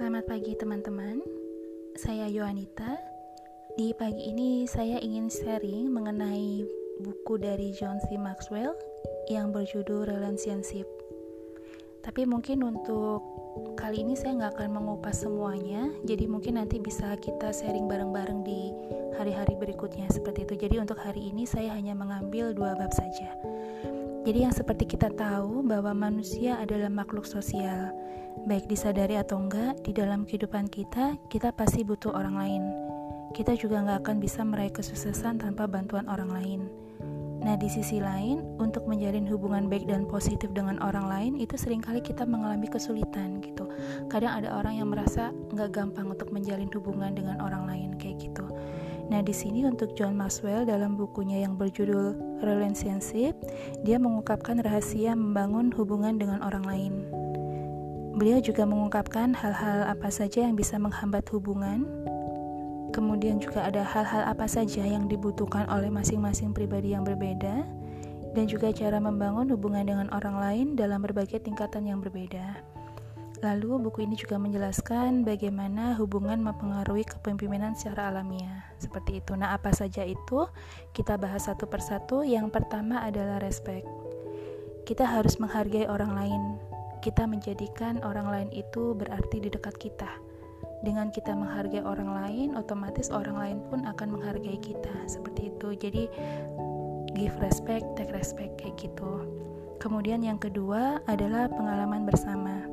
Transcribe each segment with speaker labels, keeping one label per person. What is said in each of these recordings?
Speaker 1: Selamat pagi teman-teman, saya Yohanita. Di pagi ini saya ingin sharing mengenai buku dari John C. Maxwell yang berjudul Relationship. Tapi mungkin untuk kali ini saya nggak akan mengupas semuanya, jadi mungkin nanti bisa kita sharing bareng-bareng di hari-hari berikutnya seperti itu. Jadi untuk hari ini saya hanya mengambil dua bab saja. Jadi yang seperti kita tahu bahwa manusia adalah makhluk sosial. Baik disadari atau enggak, di dalam kehidupan kita, kita pasti butuh orang lain. Kita juga nggak akan bisa meraih kesuksesan tanpa bantuan orang lain. Nah, di sisi lain, untuk menjalin hubungan baik dan positif dengan orang lain, itu sering kali kita mengalami kesulitan gitu. Kadang ada orang yang merasa nggak gampang untuk menjalin hubungan dengan orang lain kayak gitu. Nah, di sini untuk John Maxwell dalam bukunya yang berjudul Relationship, dia mengungkapkan rahasia membangun hubungan dengan orang lain. Beliau juga mengungkapkan hal-hal apa saja yang bisa menghambat hubungan. Kemudian juga ada hal-hal apa saja yang dibutuhkan oleh masing-masing pribadi yang berbeda dan juga cara membangun hubungan dengan orang lain dalam berbagai tingkatan yang berbeda. Lalu buku ini juga menjelaskan bagaimana hubungan mempengaruhi kepemimpinan secara alamiah. Seperti itu. Nah, apa saja itu? Kita bahas satu persatu. Yang pertama adalah respect. Kita harus menghargai orang lain. Kita menjadikan orang lain itu berarti di dekat kita. Dengan kita menghargai orang lain, otomatis orang lain pun akan menghargai kita. Seperti itu. Jadi give respect, take respect kayak gitu. Kemudian yang kedua adalah pengalaman bersama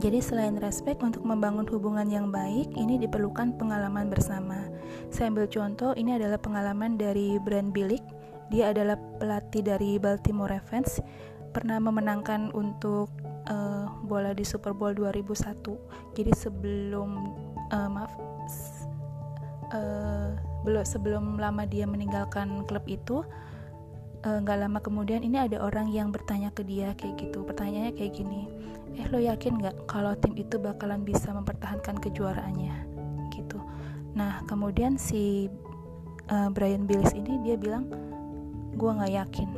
Speaker 1: jadi selain respect untuk membangun hubungan yang baik, ini diperlukan pengalaman bersama. Saya ambil contoh, ini adalah pengalaman dari Brand Billick. Dia adalah pelatih dari Baltimore Ravens, pernah memenangkan untuk uh, bola di Super Bowl 2001. Jadi sebelum uh, maaf uh, belum sebelum lama dia meninggalkan klub itu, nggak uh, lama kemudian ini ada orang yang bertanya ke dia kayak gitu. Pertanyaannya kayak gini eh lo yakin nggak kalau tim itu bakalan bisa mempertahankan kejuaraannya? Gitu. Nah kemudian si uh, Brian Billis ini dia bilang gue nggak yakin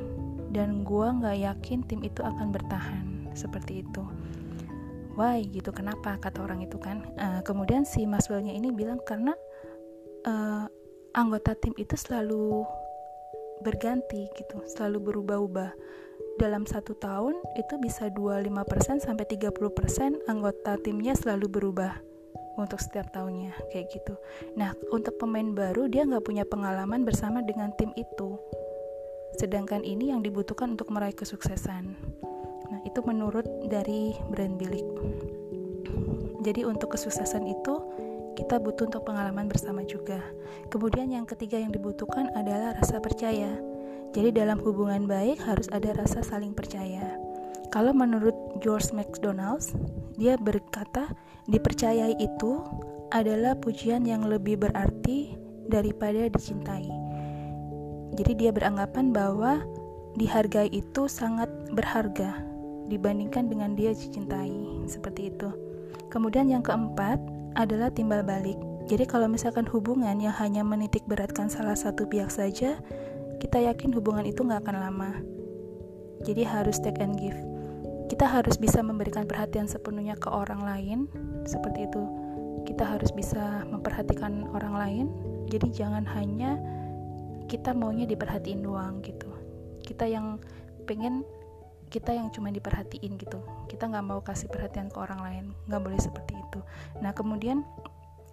Speaker 1: dan gue nggak yakin tim itu akan bertahan. Seperti itu. Why? Gitu kenapa? Kata orang itu kan. Uh, kemudian si Maswellnya ini bilang karena uh, anggota tim itu selalu berganti gitu selalu berubah-ubah dalam satu tahun itu bisa 25% sampai 30% anggota timnya selalu berubah untuk setiap tahunnya kayak gitu. Nah untuk pemain baru dia nggak punya pengalaman bersama dengan tim itu. Sedangkan ini yang dibutuhkan untuk meraih kesuksesan. Nah itu menurut dari Brand Billick. Jadi untuk kesuksesan itu kita butuh untuk pengalaman bersama juga. Kemudian yang ketiga yang dibutuhkan adalah rasa percaya jadi dalam hubungan baik harus ada rasa saling percaya. Kalau menurut George McDonald, dia berkata, dipercayai itu adalah pujian yang lebih berarti daripada dicintai. Jadi dia beranggapan bahwa dihargai itu sangat berharga dibandingkan dengan dia dicintai, seperti itu. Kemudian yang keempat adalah timbal balik. Jadi kalau misalkan hubungan yang hanya menitik beratkan salah satu pihak saja, kita yakin hubungan itu nggak akan lama. Jadi harus take and give. Kita harus bisa memberikan perhatian sepenuhnya ke orang lain, seperti itu. Kita harus bisa memperhatikan orang lain. Jadi jangan hanya kita maunya diperhatiin doang gitu. Kita yang pengen kita yang cuma diperhatiin gitu. Kita nggak mau kasih perhatian ke orang lain, nggak boleh seperti itu. Nah kemudian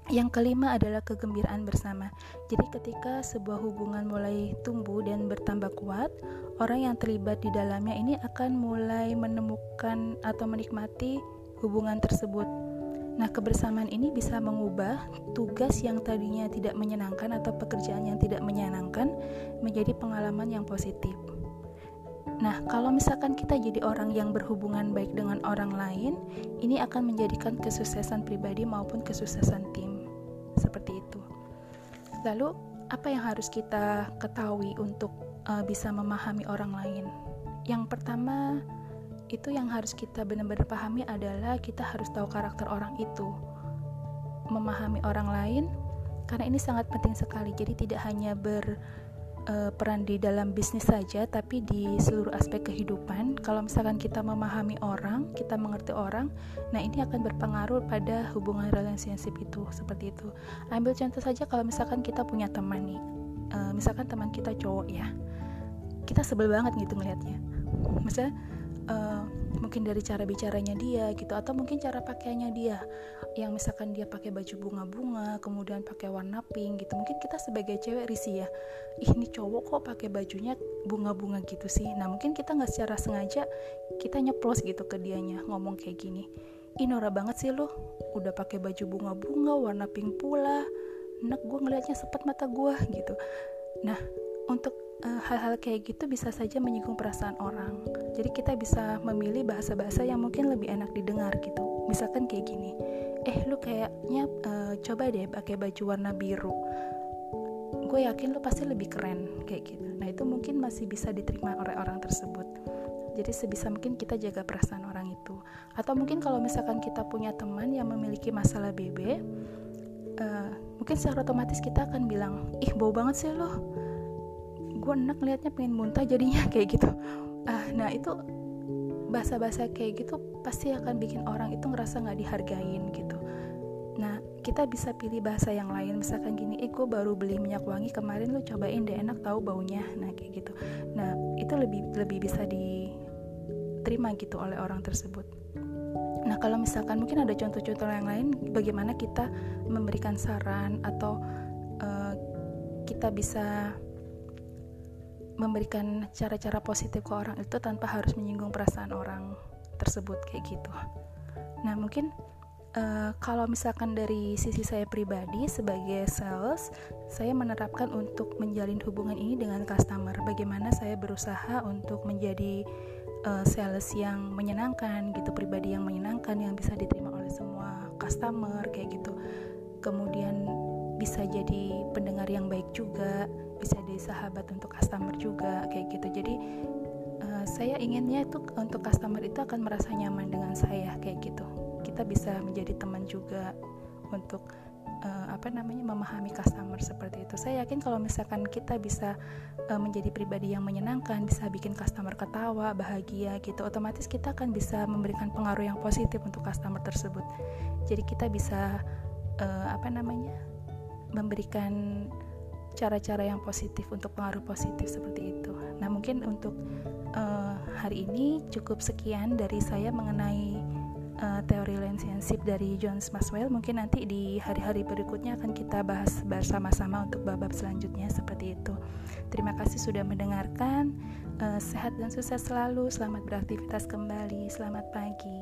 Speaker 1: yang kelima adalah kegembiraan bersama. Jadi ketika sebuah hubungan mulai tumbuh dan bertambah kuat, orang yang terlibat di dalamnya ini akan mulai menemukan atau menikmati hubungan tersebut. Nah, kebersamaan ini bisa mengubah tugas yang tadinya tidak menyenangkan atau pekerjaan yang tidak menyenangkan menjadi pengalaman yang positif. Nah, kalau misalkan kita jadi orang yang berhubungan baik dengan orang lain, ini akan menjadikan kesuksesan pribadi maupun kesuksesan tim seperti itu. Lalu, apa yang harus kita ketahui untuk uh, bisa memahami orang lain? Yang pertama, itu yang harus kita benar-benar pahami adalah kita harus tahu karakter orang itu. Memahami orang lain karena ini sangat penting sekali. Jadi tidak hanya ber uh, peran di dalam bisnis saja, tapi di seluruh aspek kehidupan. Kalau misalkan kita memahami orang, kita mengerti orang, nah ini akan berpengaruh pada hubungan relationship itu seperti itu. Ambil contoh saja kalau misalkan kita punya teman nih, uh, misalkan teman kita cowok ya, kita sebel banget gitu ngelihatnya. Misalnya uh, mungkin dari cara bicaranya dia gitu atau mungkin cara pakaiannya dia. Yang misalkan dia pakai baju bunga-bunga kemudian pakai warna pink gitu. Mungkin kita sebagai cewek risih ya. Ih, ini cowok kok pakai bajunya bunga-bunga gitu sih. Nah mungkin kita nggak secara sengaja kita nyeplos gitu ke dianya ngomong kayak gini. Ih Nora banget sih lo udah pakai baju bunga-bunga warna pink pula. Enak gue ngelihatnya sepet mata gue gitu. Nah untuk Eh, hal-hal uh, kayak gitu bisa saja menyinggung perasaan orang. Jadi kita bisa memilih bahasa-bahasa yang mungkin lebih enak didengar gitu. Misalkan kayak gini, eh lu kayaknya uh, coba deh pakai baju warna biru. Gue yakin lu pasti lebih keren kayak gitu. Nah itu mungkin masih bisa diterima oleh orang tersebut. Jadi sebisa mungkin kita jaga perasaan orang itu. Atau mungkin kalau misalkan kita punya teman yang memiliki masalah BB, uh, mungkin secara otomatis kita akan bilang, ih bau banget sih lo gue enak liatnya pengen muntah jadinya kayak gitu. Ah nah itu bahasa-bahasa kayak gitu pasti akan bikin orang itu ngerasa nggak dihargain gitu. Nah kita bisa pilih bahasa yang lain. Misalkan gini eh gue baru beli minyak wangi kemarin lu cobain deh enak tahu baunya. Nah kayak gitu. Nah itu lebih lebih bisa diterima gitu oleh orang tersebut. Nah, kalau misalkan mungkin ada contoh-contoh yang lain, bagaimana kita memberikan saran atau uh, kita bisa memberikan cara-cara positif ke orang itu tanpa harus menyinggung perasaan orang tersebut kayak gitu. Nah mungkin uh, kalau misalkan dari sisi saya pribadi sebagai sales, saya menerapkan untuk menjalin hubungan ini dengan customer. Bagaimana saya berusaha untuk menjadi uh, sales yang menyenangkan gitu, pribadi yang menyenangkan yang bisa diterima oleh semua customer kayak gitu. Kemudian bisa jadi pendengar yang baik juga bisa jadi sahabat untuk customer juga kayak gitu. Jadi uh, saya inginnya itu untuk customer itu akan merasa nyaman dengan saya kayak gitu. Kita bisa menjadi teman juga untuk uh, apa namanya memahami customer seperti itu. Saya yakin kalau misalkan kita bisa uh, menjadi pribadi yang menyenangkan bisa bikin customer ketawa bahagia gitu otomatis kita akan bisa memberikan pengaruh yang positif untuk customer tersebut. Jadi kita bisa uh, apa namanya memberikan cara-cara yang positif untuk pengaruh positif seperti itu. Nah, mungkin untuk uh, hari ini cukup sekian dari saya mengenai uh, teori relationship dari John Maxwell. Mungkin nanti di hari-hari berikutnya akan kita bahas bersama-sama untuk bab-bab selanjutnya seperti itu. Terima kasih sudah mendengarkan. Uh, sehat dan sukses selalu. Selamat beraktivitas kembali. Selamat pagi.